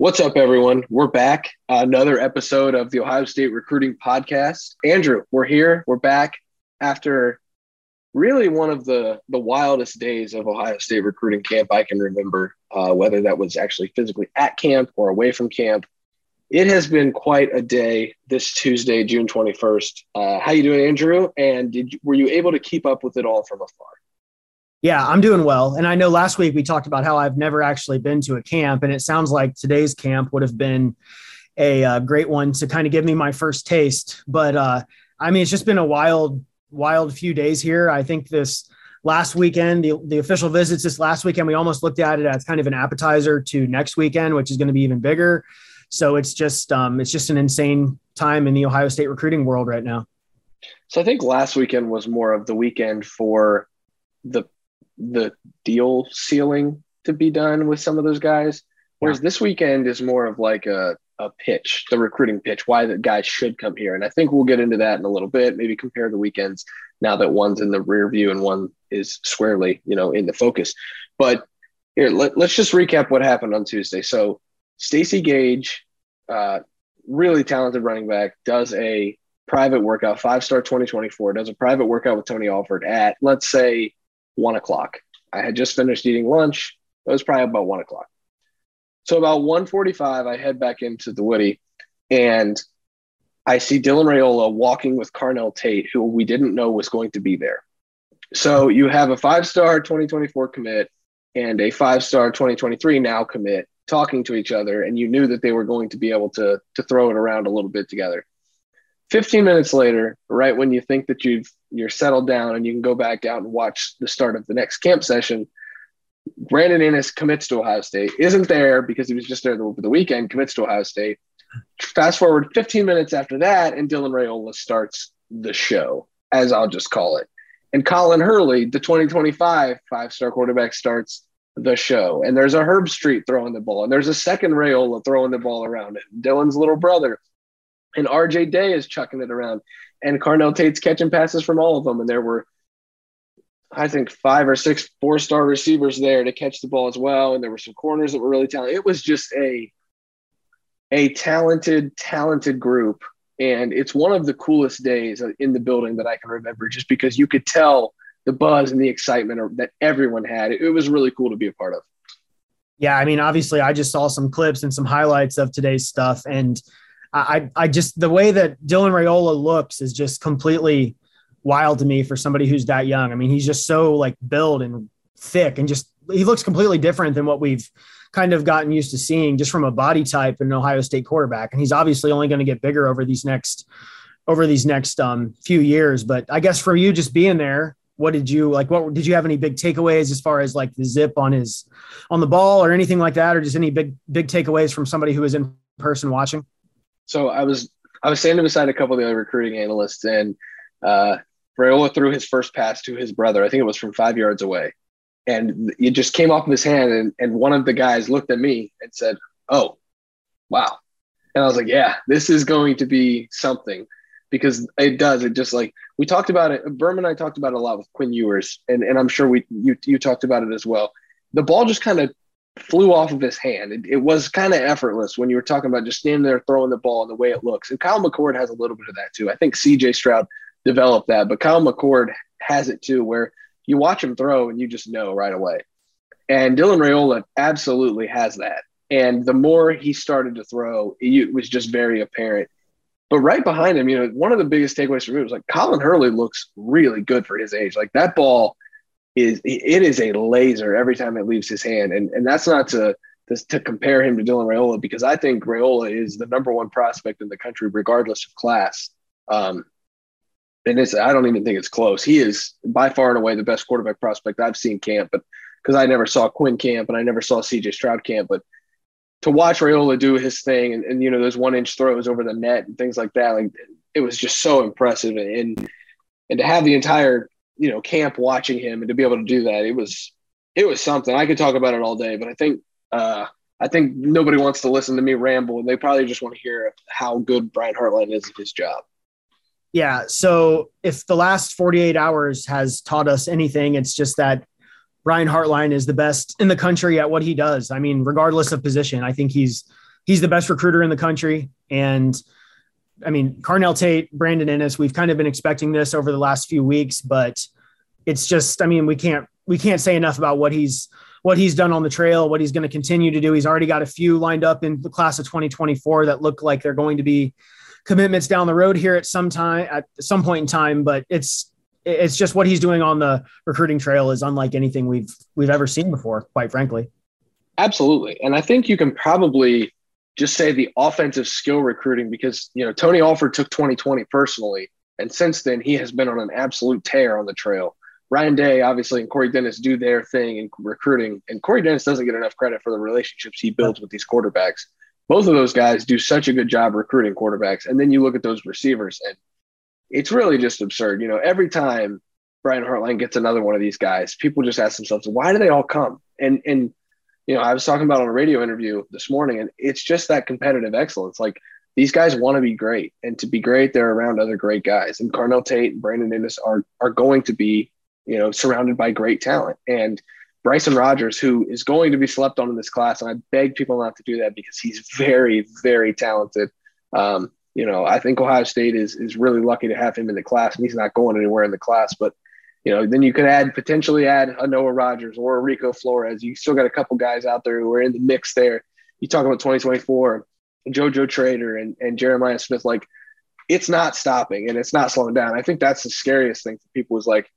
What's up, everyone? We're back. Another episode of the Ohio State Recruiting Podcast. Andrew, we're here. We're back after really one of the the wildest days of Ohio State recruiting camp I can remember. Uh, whether that was actually physically at camp or away from camp, it has been quite a day. This Tuesday, June twenty first. Uh, how you doing, Andrew? And did were you able to keep up with it all from afar? Yeah, I'm doing well. And I know last week we talked about how I've never actually been to a camp, and it sounds like today's camp would have been a uh, great one to kind of give me my first taste. But uh, I mean, it's just been a wild, wild few days here. I think this last weekend, the, the official visits this last weekend, we almost looked at it as kind of an appetizer to next weekend, which is going to be even bigger. So it's just um, it's just an insane time in the Ohio State recruiting world right now. So I think last weekend was more of the weekend for the the deal sealing to be done with some of those guys. Whereas yeah. this weekend is more of like a, a pitch, the recruiting pitch, why the guys should come here. And I think we'll get into that in a little bit, maybe compare the weekends now that one's in the rear view and one is squarely, you know, in the focus. But here, let, us just recap what happened on Tuesday. So Stacy Gage, uh, really talented running back, does a private workout, five star 2024, does a private workout with Tony Alford at, let's say, one o'clock. I had just finished eating lunch. It was probably about one o'clock. So about 1:45, I head back into the Woody, and I see Dylan Raiola walking with Carnell Tate, who we didn't know was going to be there. So you have a five-star 2024 commit and a five-star 2023 now commit talking to each other, and you knew that they were going to be able to to throw it around a little bit together. 15 minutes later, right when you think that you've you're settled down and you can go back out and watch the start of the next camp session, Brandon Inniss commits to Ohio State, isn't there because he was just there over the weekend, commits to Ohio State. Fast forward 15 minutes after that, and Dylan Raiola starts the show, as I'll just call it. And Colin Hurley, the 2025 five star quarterback, starts the show. And there's a Herbstreit throwing the ball, and there's a second Raiola throwing the ball around it. Dylan's little brother and RJ Day is chucking it around, and Carnell Tate's catching passes from all of them. And there were, I think, five or six four star receivers there to catch the ball as well. And there were some corners that were really talented. It was just a a talented, talented group. And it's one of the coolest days in the building that I can remember, just because you could tell the buzz and the excitement that everyone had. It was really cool to be a part of. Yeah, I mean, obviously, I just saw some clips and some highlights of today's stuff, and I, I just the way that Dylan Raiola looks is just completely wild to me for somebody who's that young. I mean, he's just so like built and thick and just he looks completely different than what we've kind of gotten used to seeing just from a body type in an Ohio State quarterback. And he's obviously only going to get bigger over these next over these next um, few years. But I guess for you just being there, what did you like? What did you have any big takeaways as far as like the zip on his on the ball or anything like that, or just any big big takeaways from somebody who was in person watching? So I was I was standing beside a couple of the other recruiting analysts, and uh, Raiola threw his first pass to his brother. I think it was from five yards away, and it just came off of his hand. And, and one of the guys looked at me and said, "Oh, wow!" And I was like, "Yeah, this is going to be something." Because it does. It just like we talked about it. Berman and I talked about it a lot with Quinn Ewers, and, and I'm sure we you you talked about it as well. The ball just kind of flew off of his hand. It, it was kind of effortless when you were talking about just standing there throwing the ball and the way it looks. And Kyle McCord has a little bit of that too. I think CJ Stroud developed that, but Kyle McCord has it too, where you watch him throw and you just know right away. And Dylan Raiola absolutely has that. And the more he started to throw, it was just very apparent. But right behind him, you know, one of the biggest takeaways for me was like Colin Hurley looks really good for his age. Like that ball – is it is a laser every time it leaves his hand, and and that's not to to, compare him to Dylan Raiola because I think Raiola is the number one prospect in the country regardless of class. Um, and it's I don't even think it's close. He is by far and away the best quarterback prospect I've seen camp, but because I never saw Quinn camp and I never saw CJ Stroud camp, but to watch Raiola do his thing and, and you know those one inch throws over the net and things like that, like it was just so impressive. And and to have the entire you know camp watching him and to be able to do that, it was it was something. I could talk about it all day, but I think uh, I think nobody wants to listen to me ramble, and they probably just want to hear how good Brian Hartline is at his job. Yeah. So if the last 48 hours has taught us anything, it's just that Brian Hartline is the best in the country at what he does. I mean, regardless of position, I think he's he's the best recruiter in the country. And I mean, Carnell Tate, Brandon Inniss, we've kind of been expecting this over the last few weeks, but it's just, I mean, we can't we can't say enough about what he's what he's done on the trail, what he's going to continue to do. He's already got a few lined up in the class of 2024 that look like they're going to be commitments down the road here at some time at some point in time, but it's it's just what he's doing on the recruiting trail is unlike anything we've we've ever seen before, quite frankly. Absolutely. And I think you can probably just say the offensive skill recruiting because you know Tony Alford took 2020 personally, and since then he has been on an absolute tear on the trail. Ryan Day, obviously, and Corey Dennis do their thing in recruiting, and Corey Dennis doesn't get enough credit for the relationships he builds with these quarterbacks. Both of those guys do such a good job recruiting quarterbacks, and then you look at those receivers, and it's really just absurd. You know, every time Brian Hartline gets another one of these guys, people just ask themselves, why do they all come? And and you know, I was talking about on a radio interview this morning, and it's just that competitive excellence. Like these guys want to be great, and to be great, they're around other great guys. And Carnell Tate and Brandon Inniss are are going to be you know, surrounded by great talent. And Bryson Rogers, who is going to be slept on in this class, and I beg people not to do that because he's very, very talented. Um, you know, I think Ohio State is is really lucky to have him in the class, and he's not going anywhere in the class. But you know, then you could add potentially add a Noah Rogers or a Rico Flores. You still got a couple guys out there who are in the mix there. You talk about 2024, JoJo Trader and, and Jeremiah Smith. Like, it's not stopping and it's not slowing down. I think that's the scariest thing for people is like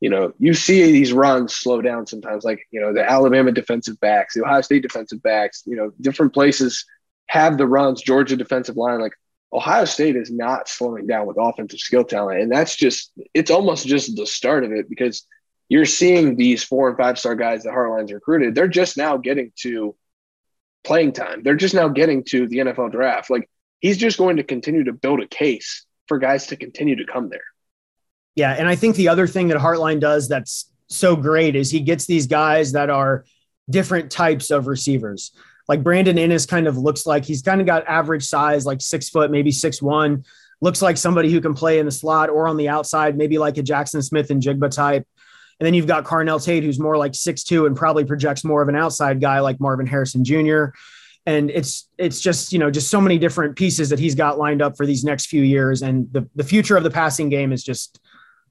you know, you see these runs slow down sometimes, like, you know, the Alabama defensive backs, the Ohio State defensive backs, you know, different places have the runs, Georgia defensive line. Like, Ohio State is not slowing down with offensive skill talent. And that's just, it's almost just the start of it because you're seeing these four and five star guys that Hartline's recruited. They're just now getting to playing time. They're just now getting to the NFL draft. Like, he's just going to continue to build a case for guys to continue to come there. Yeah, and I think the other thing that Hartline does that's so great is he gets these guys that are different types of receivers. Like Brandon Inniss kind of looks like he's kind of got average size, like six foot, maybe six one. Looks like somebody who can play in the slot or on the outside, maybe like a Jackson Smith-Njigba type. And then you've got Carnell Tate, who's more like six two and probably projects more of an outside guy like Marvin Harrison Jr. And it's it's just you know just so many different pieces that he's got lined up for these next few years. And the the future of the passing game is just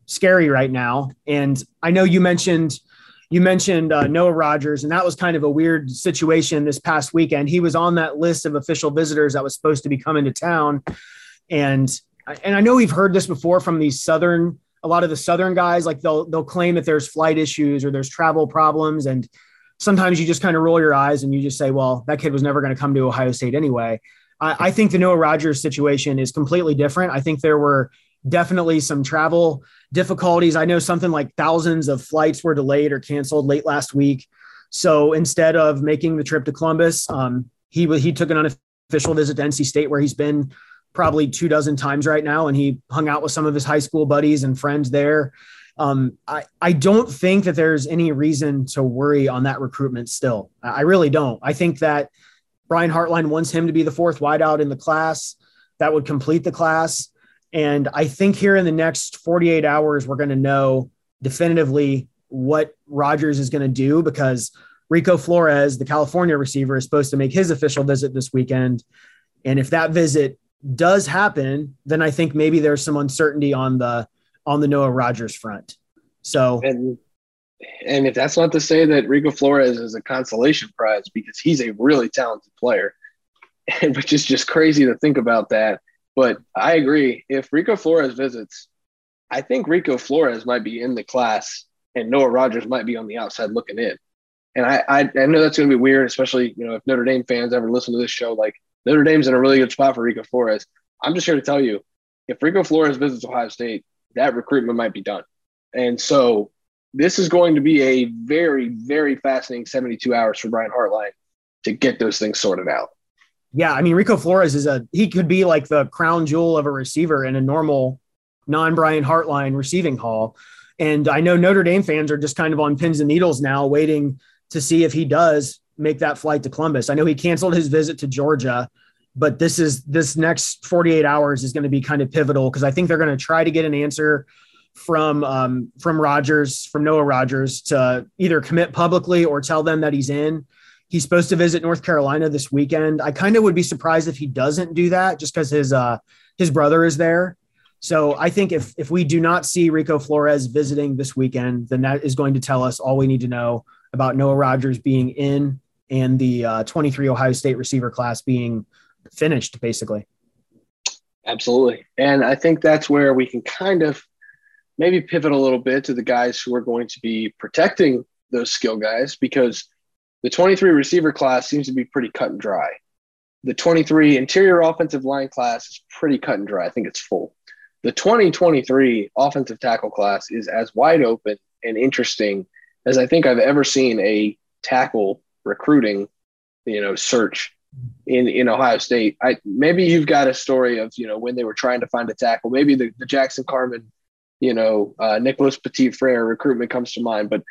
scary right now. And I know you mentioned you mentioned uh, Noah Rogers, and that was kind of a weird situation this past weekend. He was on that list of official visitors that was supposed to be coming to town, and and I know we've heard this before from these southern a lot of the southern guys. Like they'll they'll claim that there's flight issues or there's travel problems, and sometimes you just kind of roll your eyes and you just say, well, that kid was never going to come to Ohio State anyway. I, I think the Noah Rogers situation is completely different. I think there were definitely some travel difficulties. I know something like thousands of flights were delayed or canceled late last week. So instead of making the trip to Columbus, um, he he took an unofficial visit to NC State, where he's been probably two dozen times right now, and he hung out with some of his high school buddies and friends there. Um, I, I don't think that there's any reason to worry on that recruitment still. I really don't. I think that Brian Hartline wants him to be the fourth wideout in the class that would complete the class. And I think here in the next 48 hours, we're going to know definitively what Rogers is going to do because Rico Flores, the California receiver, is supposed to make his official visit this weekend. And if that visit does happen, then I think maybe there's some uncertainty on the on the Noah Rogers front. So and and if that's not to say that Rico Flores is a consolation prize because he's a really talented player, which is just crazy to think about that but I agree. If Rico Flores visits, I think Rico Flores might be in the class and Noah Rogers might be on the outside looking in. And I, I, I know that's going to be weird, especially, you know, if Notre Dame fans ever listen to this show, like Notre Dame's in a really good spot for Rico Flores. I'm just here to tell you, if Rico Flores visits Ohio State, that recruitment might be done. And so this is going to be a very, very fascinating 72 hours for Brian Hartline. to get those things sorted out. Yeah, I mean Rico Flores is a he could be like the crown jewel of a receiver in a normal non Brian Hartline receiving hall. And I know Notre Dame fans are just kind of on pins and needles now, waiting to see if he does make that flight to Columbus. I know he canceled his visit to Georgia, but this is this next 48 hours is going to be kind of pivotal because I think they're going to try to get an answer from um, from Rogers, from Noah Rogers, to either commit publicly or tell them that he's in. He's supposed to visit North Carolina this weekend. I kind of would be surprised if he doesn't do that, just because his uh, his brother is there. So I think if if we do not see Rico Flores visiting this weekend, then that is going to tell us all we need to know about Noah Rogers being in and the uh, 23 Ohio State receiver class being finished, basically. Absolutely, and I think that's where we can kind of maybe pivot a little bit to the guys who are going to be protecting those skill guys because the 23 receiver class seems to be pretty cut and dry. The 23 interior offensive line class is pretty cut and dry. I think it's full the 2023 offensive tackle class is as wide open and interesting as I think I've ever seen a tackle recruiting, you know, search in in Ohio State. I maybe you've got a story of you know when they were trying to find a tackle. Maybe the, the Jackson Carman, you know, uh, Nicholas Petit Frere recruitment comes to mind, but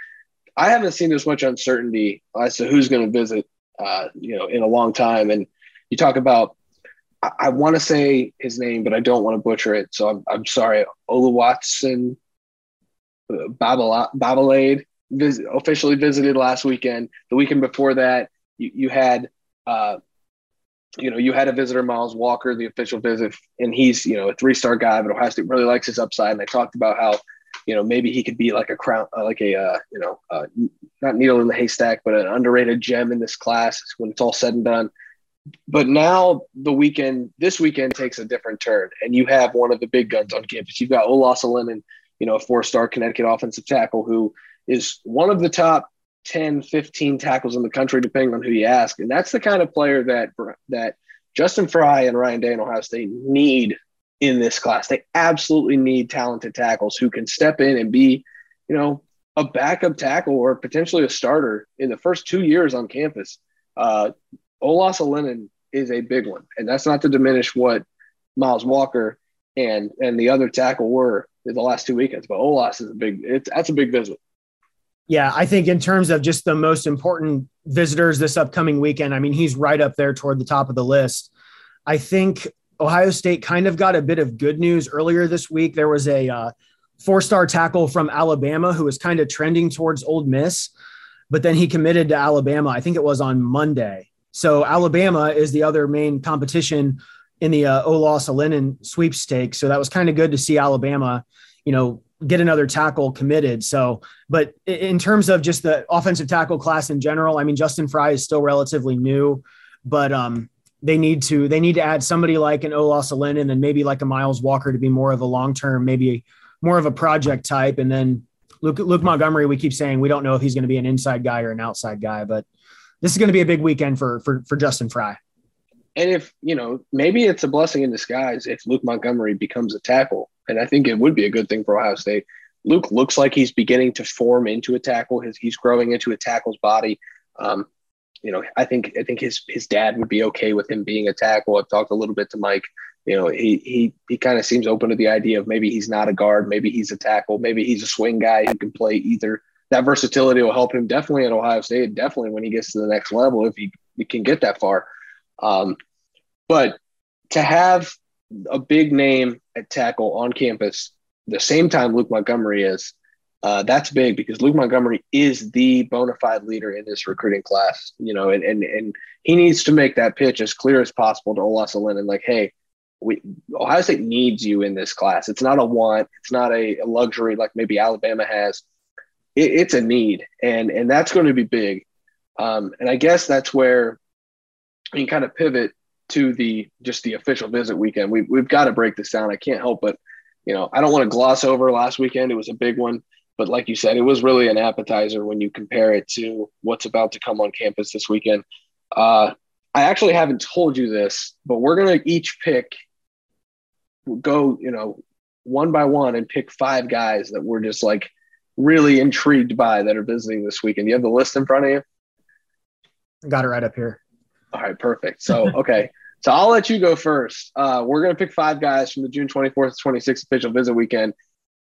I haven't seen as much uncertainty as to who's going to visit, uh, you know, in a long time. And you talk about I, I want to say his name, but I don't want to butcher it. So I'm, I'm sorry. Oluwatson uh, Babalade officially visited last weekend. The weekend before that, you, you had, uh, you know, you had a visitor, Miles Walker, the official visit, and he's, you know, a three star guy, but Ohio State really likes his upside. And I talked about how, you know, maybe he could be like a crown, uh, like a, uh, you know, uh, not needle in the haystack, but an underrated gem in this class when it's all said and done but now the weekend, this weekend takes a different turn, and you have one of the big guns on campus. You've got Olaus Alinen, you know, a four-star Connecticut offensive tackle who is one of the top 10, 15 tackles in the country, depending on who you ask. And that's the kind of player that that Justin Frye and Ryan Day and Ohio State need in this class. They absolutely need talented tackles who can step in and be, you know, a backup tackle or potentially a starter in the first two years on campus. Uh, Olaus Alinen is a big one, and that's not to diminish what Miles Walker and and the other tackle were the last two weekends. But Olaus is a big. It's that's a big visit. Yeah, I think in terms of just the most important visitors this upcoming weekend, I mean, he's right up there toward the top of the list. I think Ohio State kind of got a bit of good news earlier this week. There was a uh, four star tackle from Alabama who was kind of trending towards Ole Miss, but then he committed to Alabama. I think it was on Monday. So Alabama is the other main competition in the uh, Olaus Alinen sweepstakes. So that was kind of good to see Alabama, you know, get another tackle committed. So, but in terms of just the offensive tackle class in general, I mean, Justin Frye is still relatively new, but um, they need to they need to add somebody like an Olaus Alinen and then maybe like a Miles Walker to be more of a long term, maybe more of a project type. And then Luke Luke Montgomery, we keep saying we don't know if he's going to be an inside guy or an outside guy, but this is going to be a big weekend for for for Justin Frye. And if you know, maybe it's a blessing in disguise if Luke Montgomery becomes a tackle, and I think it would be a good thing for Ohio State. Luke looks like he's beginning to form into a tackle. His, he's growing into a tackle's body. Um, you know, I think I think his his dad would be okay with him being a tackle. I've talked a little bit to Mike. You know, he he he kind of seems open to the idea of maybe he's not a guard, maybe he's a tackle, maybe he's a swing guy who can play either that versatility will help him definitely at Ohio State, definitely when he gets to the next level, if he, he can get that far. Um, but to have a big name at tackle on campus the same time Luke Montgomery is, uh, that's big because Luke Montgomery is the bona fide leader in this recruiting class, you know, and, and, and he needs to make that pitch as clear as possible to Olasa and like, hey, we, Ohio State needs you in this class. It's not a want. It's not a, a luxury like maybe Alabama has it, it's a need, and and that's going to be big. Um, and I guess that's where you can kind of pivot to the just the official visit weekend. We, we've got to break this down. I can't help but, you know, I don't want to gloss over last weekend. It was a big one, but like you said, it was really an appetizer when you compare it to what's about to come on campus this weekend. Uh, I actually haven't told you this, but we're going to each pick, go, you know, one by one and pick five guys that we're just like really intrigued by that are visiting this weekend? You have the list in front of you? got it right up here. All right, perfect. So, okay. So I'll let you go first. Uh, we're going to pick five guys from the June 24th to 26th official visit weekend.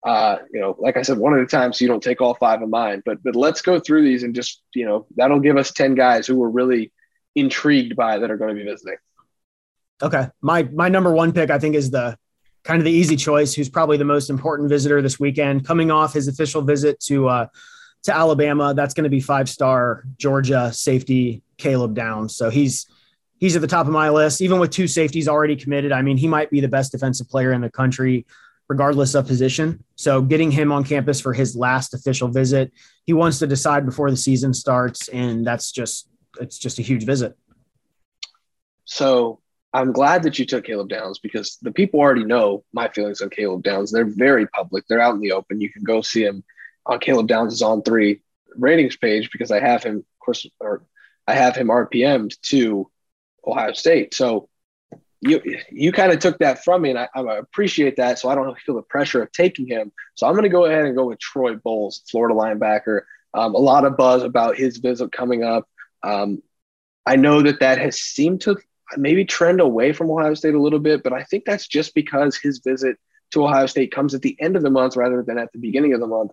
Uh, you know, like I said, one at a time, so you don't take all five of mine. But but let's go through these and just you know that'll give us ten guys who we're really intrigued by that are going to be visiting. Okay, my my number one pick I think is the kind of the easy choice. Who's probably the most important visitor this weekend, coming off his official visit to uh, to Alabama. That's going to be five star Georgia safety Caleb Downs. So he's he's at the top of my list, even with two safeties already committed. I mean, he might be the best defensive player in the country, regardless of position. So getting him on campus for his last official visit, he wants to decide before the season starts, and that's just it's just a huge visit. So I'm glad that you took Caleb Downs because the people already know my feelings on Caleb Downs. They're very public. They're out in the open. You can go see him on Caleb Downs' on three ratings page because I have him, of course, or I have him RPM'd to Ohio State. So you you kind of took that from me, and I, I, appreciate that. So I don't feel the pressure of taking him. So I'm going to go ahead and go with Troy Bowles, Florida linebacker. Um, a lot of buzz about his visit coming up. Um, I know that that has seemed to maybe trend away from Ohio State a little bit, but I think that's just because his visit to Ohio State comes at the end of the month rather than at the beginning of the month.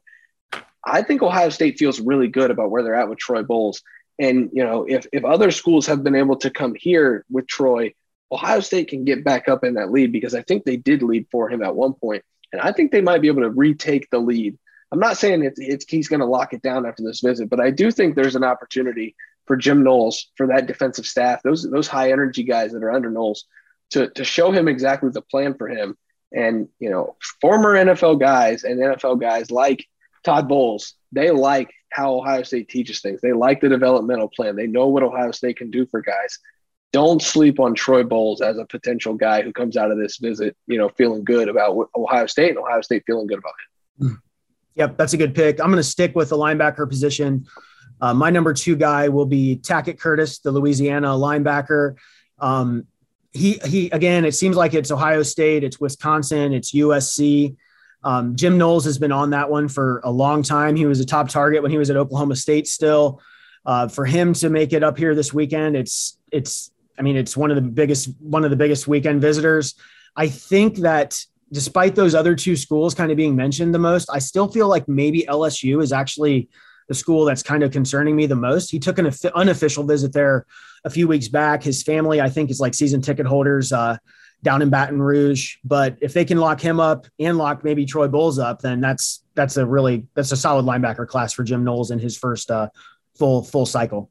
I think Ohio State feels really good about where they're at with Troy Bowles. And you know, if if other schools have been able to come here with Troy, Ohio State can get back up in that lead because I think they did lead for him at one point, and I think they might be able to retake the lead. I'm not saying it's, it's he's going to lock it down after this visit, but I do think there's an opportunity for Jim Knowles for that defensive staff, those those high energy guys that are under Knowles, to to show him exactly the plan for him. And you know, former NFL guys and NFL guys like Todd Bowles, they like how Ohio State teaches things. They like the developmental plan. They know what Ohio State can do for guys. Don't sleep on Troy Bowles as a potential guy who comes out of this visit, you know, feeling good about Ohio State and Ohio State feeling good about it. Hmm. Yep, that's a good pick. I'm going to stick with the linebacker position. Uh, my number two guy will be Tackett Curtis, the Louisiana linebacker. Um, he he again, it seems like it's Ohio State, it's Wisconsin, it's USC. Um, Jim Knowles has been on that one for a long time. He was a top target when he was at Oklahoma State. Still, uh, for him to make it up here this weekend, it's it's. I mean, it's one of the biggest one of the biggest weekend visitors. I think that despite those other two schools kind of being mentioned the most, I still feel like maybe LSU is actually the school that's kind of concerning me the most. He took an unofficial visit there a few weeks back. His family, I think, is like season ticket holders. Uh, down in Baton Rouge. But if they can lock him up and lock maybe Troy Bowles up, then that's that's a really that's a solid linebacker class for Jim Knowles in his first uh, full full cycle.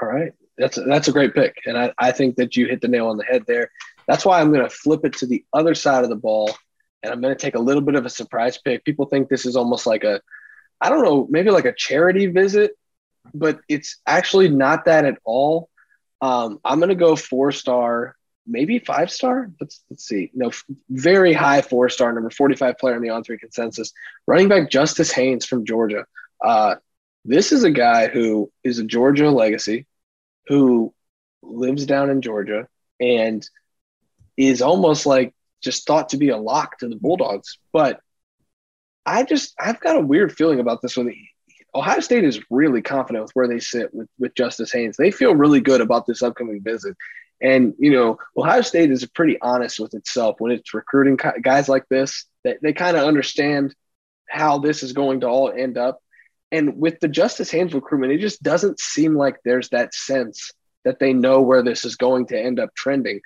All right. That's a, that's a great pick. And I, I think that you hit the nail on the head there. That's why I'm going to flip it to the other side of the ball. And I'm going to take a little bit of a surprise pick. People think this is almost like a, I don't know, maybe like a charity visit, but it's actually not that at all. Um, I'm going to go four star maybe five star. Let's let's see. No, very high four star, number 45 player in the on three consensus. Running back Justice Haynes from Georgia. Uh, this is a guy who is a Georgia legacy, who lives down in Georgia and is almost like just thought to be a lock to the Bulldogs. But I just I've got a weird feeling about this one. Ohio State is really confident with where they sit with, with Justice Haynes. They feel really good about this upcoming visit. And, you know, Ohio State is pretty honest with itself when it's recruiting guys like this. They, they kind of understand how this is going to all end up. And with the Justice Haynes recruitment, it just doesn't seem like there's that sense that they know where this is going to end up trending.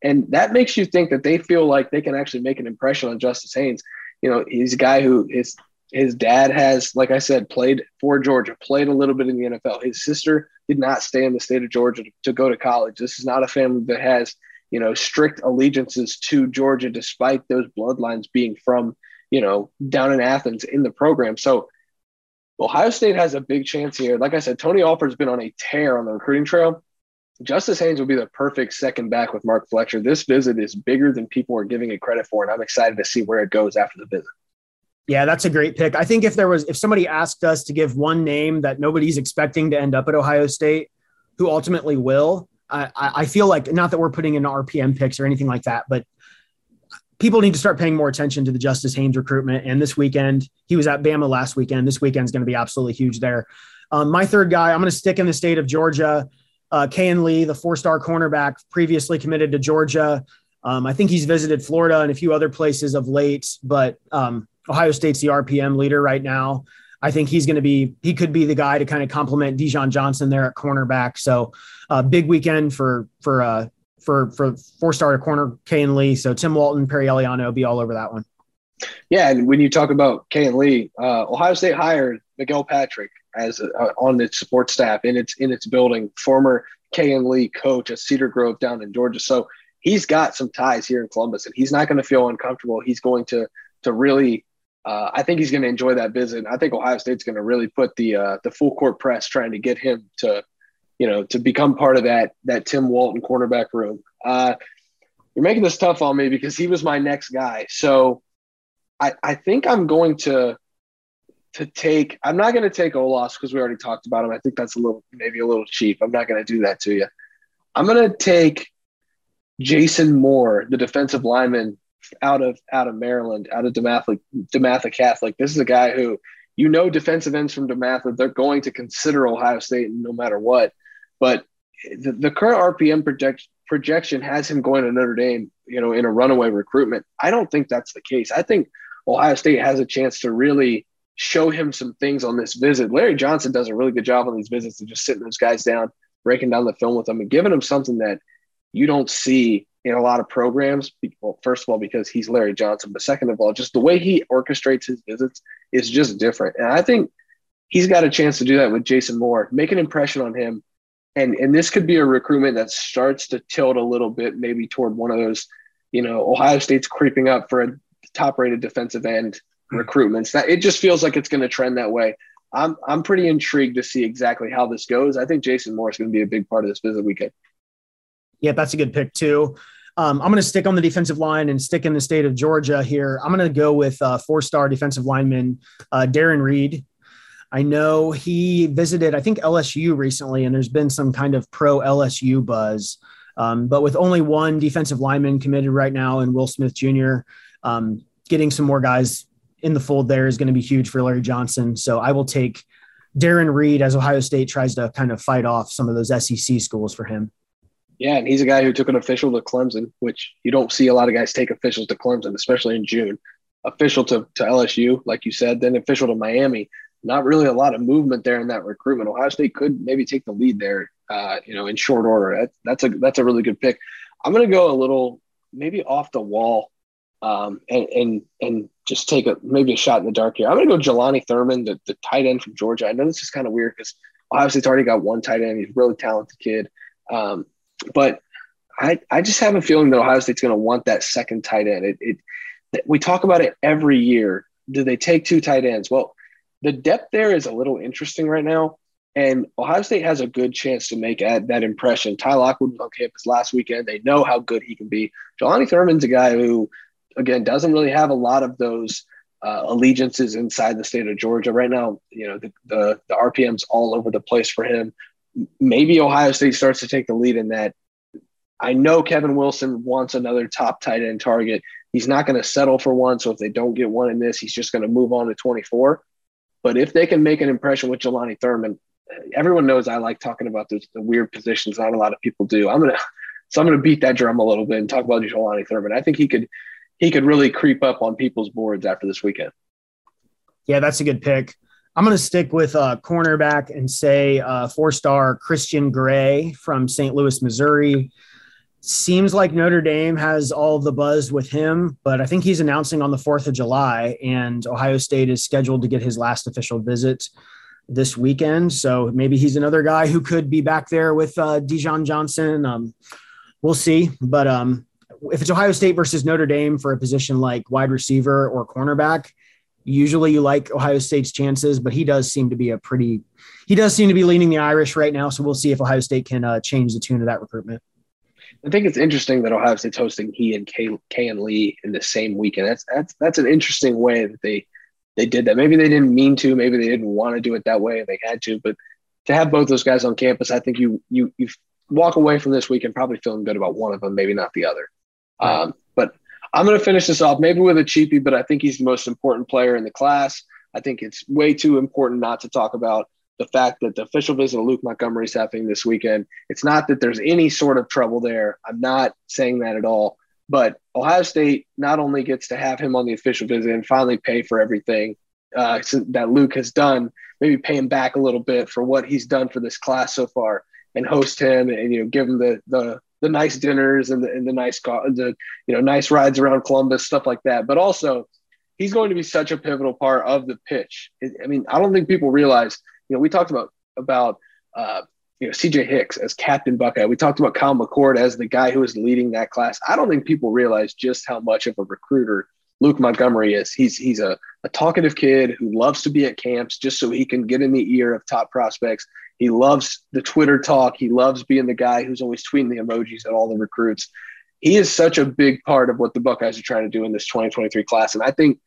And that makes you think that they feel like they can actually make an impression on Justice Haynes. You know, he's a guy who is his dad has, like I said, played for Georgia, played a little bit in the NFL. His sister did not stay in the state of Georgia to, to go to college. This is not a family that has, you know, strict allegiances to Georgia, despite those bloodlines being from, you know, down in Athens in the program. So Ohio State has a big chance here. Like I said, Tony Alford's been on a tear on the recruiting trail. Justice Haynes will be the perfect second back with Mark Fletcher. This visit is bigger than people are giving it credit for, and I'm excited to see where it goes after the visit. Yeah, that's a great pick. I think if there was, if somebody asked us to give one name that nobody's expecting to end up at Ohio State, who ultimately will, I, I feel like not that we're putting in RPM picks or anything like that, but people need to start paying more attention to the Justice Haynes recruitment. And this weekend, he was at Bama last weekend. This weekend is going to be absolutely huge there. Um, my third guy, I'm going to stick in the state of Georgia. Uh, Kayin Lee, the four-star cornerback, previously committed to Georgia. Um, I think he's visited Florida and a few other places of late, but um, Ohio State's the RPM leader right now. I think he's going to be, he could be the guy to kind of complement Dijon Johnson there at cornerback. So, uh, big weekend for for uh, for for four star corner Kayin Lee. So Tim Walton, Perry Eliano will be all over that one. Yeah, and when you talk about Kayin Lee, uh, Ohio State hired Miguel Patrick as uh, on its support staff in its in its building. Former Kayin Lee coach at Cedar Grove down in Georgia. So he's got some ties here in Columbus, and he's not going to feel uncomfortable. He's going to to really. Uh, I think he's going to enjoy that visit. I think Ohio State's going to really put the uh, the full court press trying to get him to you know, to become part of that that Tim Walton cornerback room. Uh, you're making this tough on me because he was my next guy. So I, I think I'm going to to take. I'm not going to take Olaus because we already talked about him. I think that's a little maybe a little cheap. I'm not going to do that to you. I'm going to take Jason Moore, the defensive lineman out of out of Maryland, out of DeMatha, DeMatha Catholic. This is a guy who you know defensive ends from DeMatha, they're going to consider Ohio State no matter what. But the, the current RPM project, projection has him going to Notre Dame, you know, in a runaway recruitment. I don't think that's the case. I think Ohio State has a chance to really show him some things on this visit. Larry Johnson does a really good job on these visits of just sitting those guys down, breaking down the film with them, and giving them something that you don't see in a lot of programs. Well, first of all, because he's Larry Johnson, but second of all, just the way he orchestrates his visits is just different. And I think he's got a chance to do that with Jason Moore, make an impression on him, and and this could be a recruitment that starts to tilt a little bit, maybe toward one of those, you know, Ohio State's creeping up for a top-rated defensive end mm-hmm. recruitments. That it just feels like it's going to trend that way. I'm I'm pretty intrigued to see exactly how this goes. I think Jason Moore is going to be a big part of this visit weekend. Yeah, that's a good pick too. Um, I'm going to stick on the defensive line and stick in the state of Georgia here. I'm going to go with uh, four-star defensive lineman uh, Darren Reed. I know he visited, I think LSU recently, and there's been some kind of pro LSU buzz. Um, but with only one defensive lineman committed right now and Will Smith Jr., um, getting some more guys in the fold there is going to be huge for Larry Johnson. So I will take Darren Reed as Ohio State tries to kind of fight off some of those SEC schools for him. Yeah, and he's a guy who took an official to Clemson, which you don't see a lot of guys take officials to Clemson, especially in June. Official to, to LSU, like you said, then official to Miami not really a lot of movement there in that recruitment. Ohio State could maybe take the lead there, uh, you know, in short order. that's a that's a really good pick. I'm going to go a little maybe off the wall, um, and and and just take a maybe a shot in the dark here. I'm going to go Jelani Thurman, the, the tight end from Georgia. I know this is kind of weird because Ohio State's already got one tight end. He's a really talented kid, um, but I I just have a feeling that Ohio State's going to want that second tight end. It, it we talk about it every year. Do they take two tight ends? Well the depth there is a little interesting right now. And Ohio State has a good chance to make that impression. Ty Lockwood was on campus last weekend. They know how good he can be. Jelani Thurman's a guy who, again, doesn't really have a lot of those uh, allegiances inside the state of Georgia right now. You know, the, the, the RPM's all over the place for him. Maybe Ohio State starts to take the lead in that. I know Kevin Wilson wants another top tight end target. He's not going to settle for one. So if they don't get one in this, he's just going to move on to 24. But if they can make an impression with Jelani Thurman, everyone knows I like talking about the, weird positions. Not a lot of people do. I'm gonna so I'm gonna beat that drum a little bit and talk about Jelani Thurman. I think he could he could really creep up on people's boards after this weekend. Yeah, that's a good pick. I'm going to stick with uh, cornerback and say uh, four star Christian Gray from St. Louis, Missouri. Seems like Notre Dame has all the buzz with him, but I think he's announcing on the 4th of July, and Ohio State is scheduled to get his last official visit this weekend. So maybe he's another guy who could be back there with uh, Dijon Johnson. Um, we'll see. But um, if it's Ohio State versus Notre Dame for a position like wide receiver or cornerback, usually you like Ohio State's chances, but he does seem to be a pretty, he does seem to be leaning the Irish right now. So we'll see if Ohio State can uh, change the tune of that recruitment. I think it's interesting that Ohio State's hosting he and Kay, Kay and Lee in the same weekend. That's that's that's an interesting way that they they did that. Maybe they didn't mean to. Maybe they didn't want to do it that way. They had to, but to have both those guys on campus, I think you you you walk away from this weekend probably feeling good about one of them, maybe not the other. Right. Um, but I'm going to finish this off maybe with a cheapie, but I think he's the most important player in the class. I think it's way too important not to talk about the fact that the official visit of Luke Montgomery is happening this weekend. It's not that there's any sort of trouble there. I'm not saying that at all. But Ohio State not only gets to have him on the official visit and finally pay for everything uh, that Luke has done, maybe pay him back a little bit for what he's done for this class so far, and host him and you know give him the the the nice dinners and the, and the nice the you know nice rides around Columbus stuff like that. But also, he's going to be such a pivotal part of the pitch. I mean, I don't think people realize. You know, we talked about about uh, you know, CJ Hicks as Captain Buckeye. We talked about Kyle McCord as the guy who is leading that class. I don't think people realize just how much of a recruiter Luke Montgomery is. He's he's a, a talkative kid who loves to be at camps just so he can get in the ear of top prospects. He loves the Twitter talk. He loves being the guy who's always tweeting the emojis at all the recruits. He is such a big part of what the Buckeyes are trying to do in this 2023 class. And I think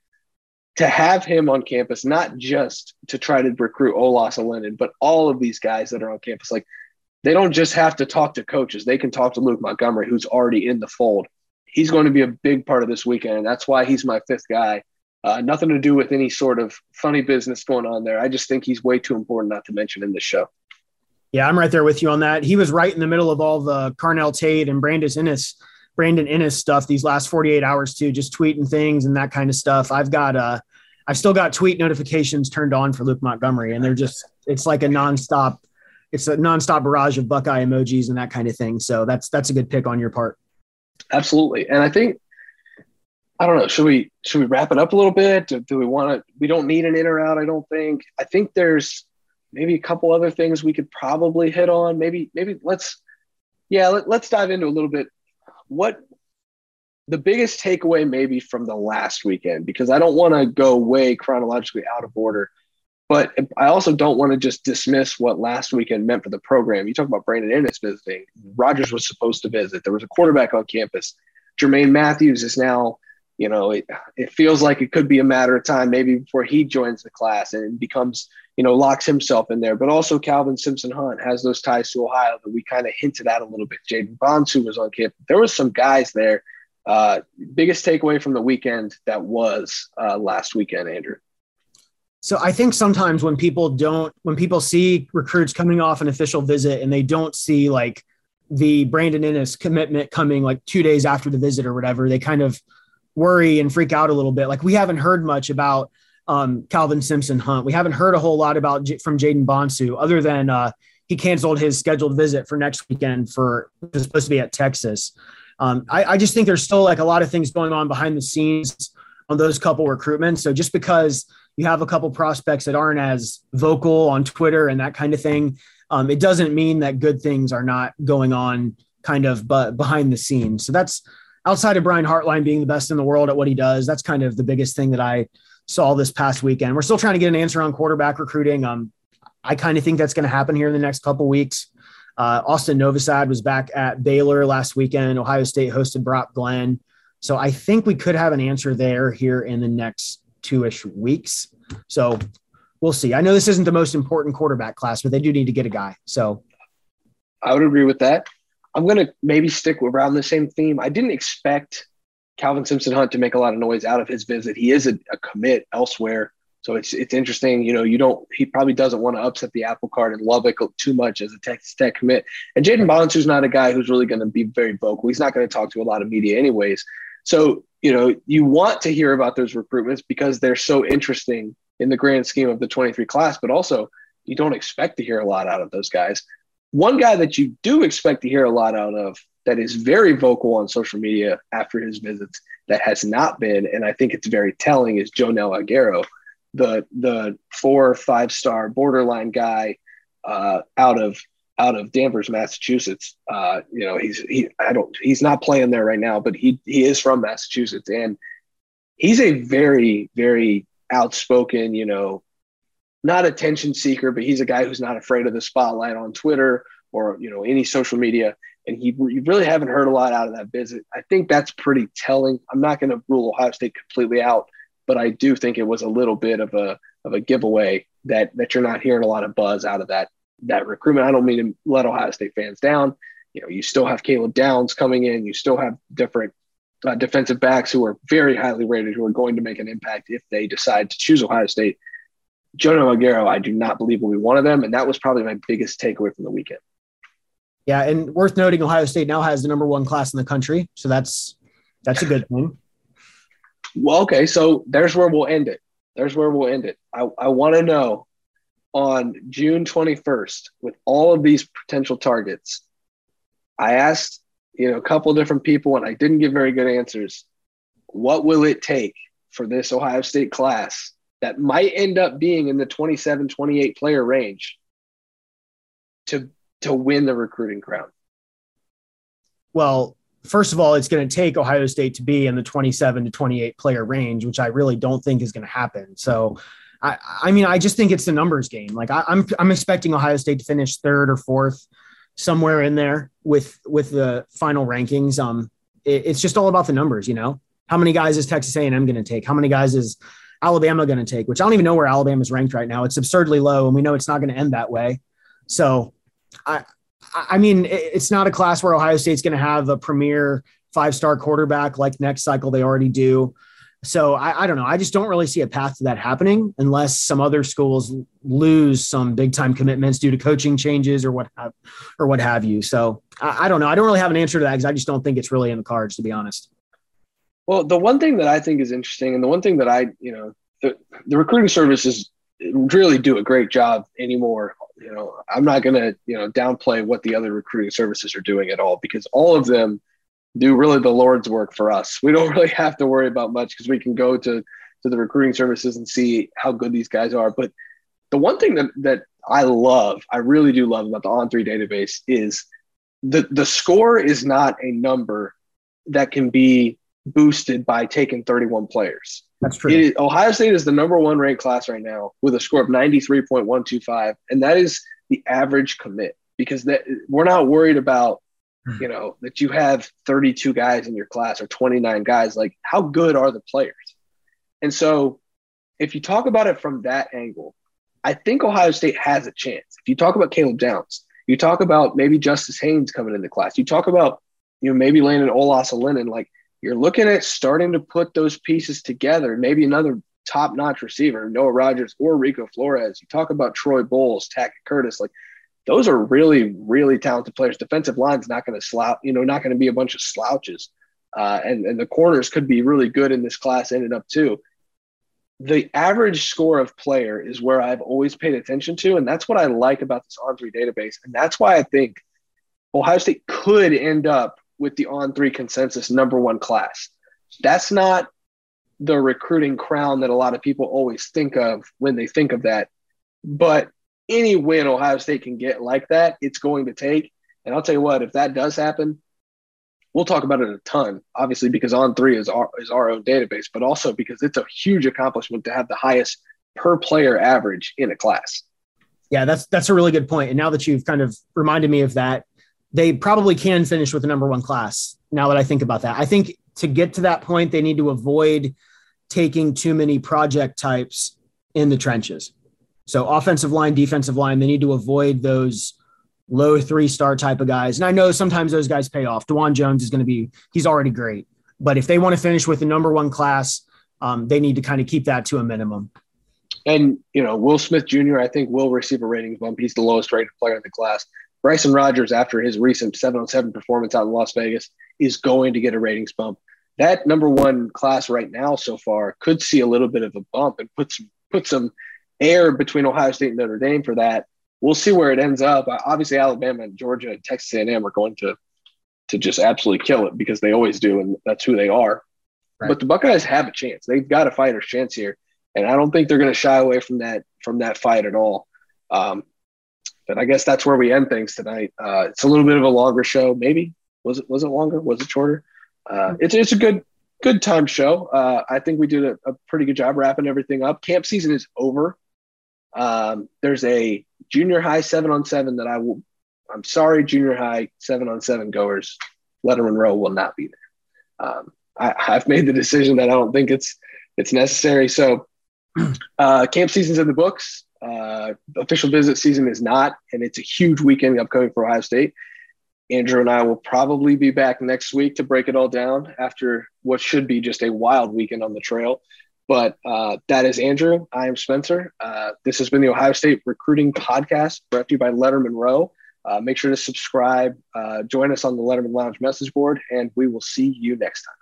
to have him on campus, not just to try to recruit Olaus Alinen, but all of these guys that are on campus, like they don't just have to talk to coaches. They can talk to Luke Montgomery, who's already in the fold. He's going to be a big part of this weekend. And that's why he's my fifth guy. Uh, nothing to do with any sort of funny business going on there. I just think he's way too important not to mention in this show. Yeah, I'm right there with you on that. He was right in the middle of all the Carnell Tate and Brandon Inniss Brandon Inniss stuff these last 48 hours too, just tweeting things and that kind of stuff. I've got uh I've still got tweet notifications turned on for Luke Montgomery, and they're just it's like a nonstop, it's a nonstop barrage of Buckeye emojis and that kind of thing. So that's that's a good pick on your part. Absolutely, and I think I don't know. Should we should we wrap it up a little bit? Do, do we want to? We don't need an in or out. I don't think. I think there's maybe a couple other things we could probably hit on. Maybe maybe let's yeah let, let's dive into a little bit what the biggest takeaway maybe from the last weekend because I don't want to go way chronologically out of order, but I also don't want to just dismiss what last weekend meant for the program. You talk about Brandon Inniss visiting. Rogers was supposed to visit. There was a quarterback on campus. Jermaine Mathews is now, you know, it, it feels like it could be a matter of time maybe before he joins the class and becomes, you know, locks himself in there. But also Calvin Simpson Hunt has those ties to Ohio that we kind of hinted at a little bit. Jaden Bonsu was on campus. There was some guys there uh, biggest takeaway from the weekend that was uh, last weekend, Andrew. So I think sometimes when people don't, when people see recruits coming off an official visit and they don't see like the Brandon Inniss commitment coming like two days after the visit or whatever, they kind of worry and freak out a little bit. Like we haven't heard much about um, Calvin Simpson Hunt. We haven't heard a whole lot about J- from Jaden Bonsu other than uh, he canceled his scheduled visit for next weekend for supposed to be at Texas. Um, I, I just think there's still like a lot of things going on behind the scenes on those couple recruitments. So just because you have a couple prospects that aren't as vocal on Twitter and that kind of thing, um, it doesn't mean that good things are not going on kind of but behind the scenes. So that's outside of Brian Hartline being the best in the world at what he does. That's kind of the biggest thing that I saw this past weekend. We're still trying to get an answer on quarterback recruiting. Um, I kind of think that's going to happen here in the next couple weeks. Uh, Austin Novosad was back at Baylor last weekend. Ohio State hosted Brock Glenn. So I think we could have an answer there here in the next two ish weeks. So we'll see. I know this isn't the most important quarterback class, but they do need to get a guy. So I would agree with that. I'm going to maybe stick around the same theme. I didn't expect Calvin Simpson Hunt to make a lot of noise out of his visit. He is a, a commit elsewhere. So it's it's interesting. You know, you don't. He probably doesn't want to upset the apple cart in Lubbock too much as a Texas Tech commit. And Jaden Bonsu's not a guy who's really going to be very vocal. He's not going to talk to a lot of media, anyways. So you know, you want to hear about those recruitments because they're so interesting in the grand scheme of the 23 class. But also, you don't expect to hear a lot out of those guys. One guy that you do expect to hear a lot out of that is very vocal on social media after his visits that has not been, and I think it's very telling, is Joenel Aguero the the four or five star borderline guy uh, out of out of Danvers, Massachusetts. Uh, you know, he's he I don't he's not playing there right now, but he he is from Massachusetts and he's a very very outspoken, you know, not attention seeker, but he's a guy who's not afraid of the spotlight on Twitter or you know any social media. And he you really haven't heard a lot out of that visit. I think that's pretty telling. I'm not going to rule Ohio State completely out, but I do think it was a little bit of a of a giveaway that that you're not hearing a lot of buzz out of that that recruitment. I don't mean to let Ohio State fans down. You know, you still have Caleb Downs coming in. You still have different uh, defensive backs who are very highly rated, who are going to make an impact if they decide to choose Ohio State. Jonah Aguero, I do not believe will be one of them, and that was probably my biggest takeaway from the weekend. Yeah, and worth noting, Ohio State now has the number one class in the country, so that's that's a good thing. Well, okay, so there's where we'll end it. There's where we'll end it. I, I want to know on June 21st with all of these potential targets. I asked, you know, a couple different people, and I didn't get very good answers. What will it take for this Ohio State class that might end up being in the 27, 28 player range to to win the recruiting crown? Well, first of all, it's going to take Ohio State to be in the 27 to 28 player range, which I really don't think is going to happen. So, I, I mean, I just think it's the numbers game. Like I, I'm, I'm expecting Ohio State to finish third or fourth, somewhere in there with with the final rankings. Um, it, it's just all about the numbers, you know. How many guys is Texas A&M going to take? How many guys is Alabama going to take? Which I don't even know where Alabama is ranked right now. It's absurdly low, and we know it's not going to end that way. So I, I mean, it's not a class where Ohio State's going to have a premier five star quarterback like next cycle they already do. So I, I, don't know. I just don't really see a path to that happening unless some other schools lose some big time commitments due to coaching changes or what have, or what have you. So I, I don't know. I don't really have an answer to that because I just don't think it's really in the cards, to be honest. Well, the one thing that I think is interesting, and the one thing that I, you know, the, the recruiting services really do a great job anymore you know, I'm not going to, you know, downplay what the other recruiting services are doing at all because all of them do really the Lord's work for us. We don't really have to worry about much because we can go to to the recruiting services and see how good these guys are. But the one thing that that I love, I really do love about the On3 database is the the score is not a number that can be boosted by taking 31 players. That's true. Ohio State is the number one ranked class right now with a score of 93.125. And that is the average commit because that we're not worried about, hmm. you know, that you have 32 guys in your class or 29 guys. Like, how good are the players? And so if you talk about it from that angle, I think Ohio State has a chance. If you talk about Caleb Downs, you talk about maybe Justice Haynes coming in the class, you talk about, you know, maybe Landon Olasenen, like you're looking at starting to put those pieces together. Maybe another top notch receiver, Noah Rogers or Rico Flores. You talk about Troy Bowles, Tackett Curtis, like those are really, really talented players. Defensive line's not going to slouch, you know, not going to be a bunch of slouches. Uh, and, and the corners could be really good in this class, ended up too. The average score of player is where I've always paid attention to. And that's what I like about this On3 database. And that's why I think Ohio State could end up with the On3 consensus number one class. That's not the recruiting crown that a lot of people always think of when they think of that. But any win Ohio State can get like that, it's going to take. And I'll tell you what, if that does happen, we'll talk about it a ton, obviously, because On3 is our, is our own database, but also because it's a huge accomplishment to have the highest per player average in a class. Yeah, that's that's a really good point. And now that you've kind of reminded me of that, they probably can finish with the number one class. Now that I think about that, I think to get to that point, they need to avoid taking too many project types in the trenches. So offensive line, defensive line, they need to avoid those low three star type of guys. And I know sometimes those guys pay off. Dawand Jones is going to be, he's already great. But if they want to finish with the number one class, um, they need to kind of keep that to a minimum. And, you know, Will Smith Jr., I think will receive a ratings bump. He's the lowest rated player in the class. Bryson Rogers, after his recent 7 on 7 performance out in Las Vegas, is going to get a ratings bump. That number one class right now so far could see a little bit of a bump and put some put some air between Ohio State and Notre Dame for that. We'll see where it ends up. Obviously, Alabama and Georgia and Texas A&M are going to to just absolutely kill it because they always do, and that's who they are. Right. But the Buckeyes have a chance. They've got a fighter's chance here, and I don't think they're going to shy away from that from that fight at all. Um, but I guess that's where we end things tonight. Uh, it's a little bit of a longer show, maybe. Was it was it longer? Was it shorter? Uh, it's it's a good good time show. Uh, I think we did a, a, pretty good job wrapping everything up. Camp season is over. Um, there's a junior high seven on seven that I will. I'm sorry, junior high seven on seven goers. Letterman Row will not be there. Um, I, have made the decision that I don't think it's it's necessary. So, uh, camp season's in the books. Uh, official visit season is not, and it's a huge weekend upcoming for Ohio State. Andrew and I will probably be back next week to break it all down after what should be just a wild weekend on the trail. But uh, that is Andrew. I am Spencer. Uh, this has been the Ohio State Recruiting Podcast brought to you by Letterman Row. Uh, make sure to subscribe, uh, join us on the Letterman Lounge message board, and we will see you next time.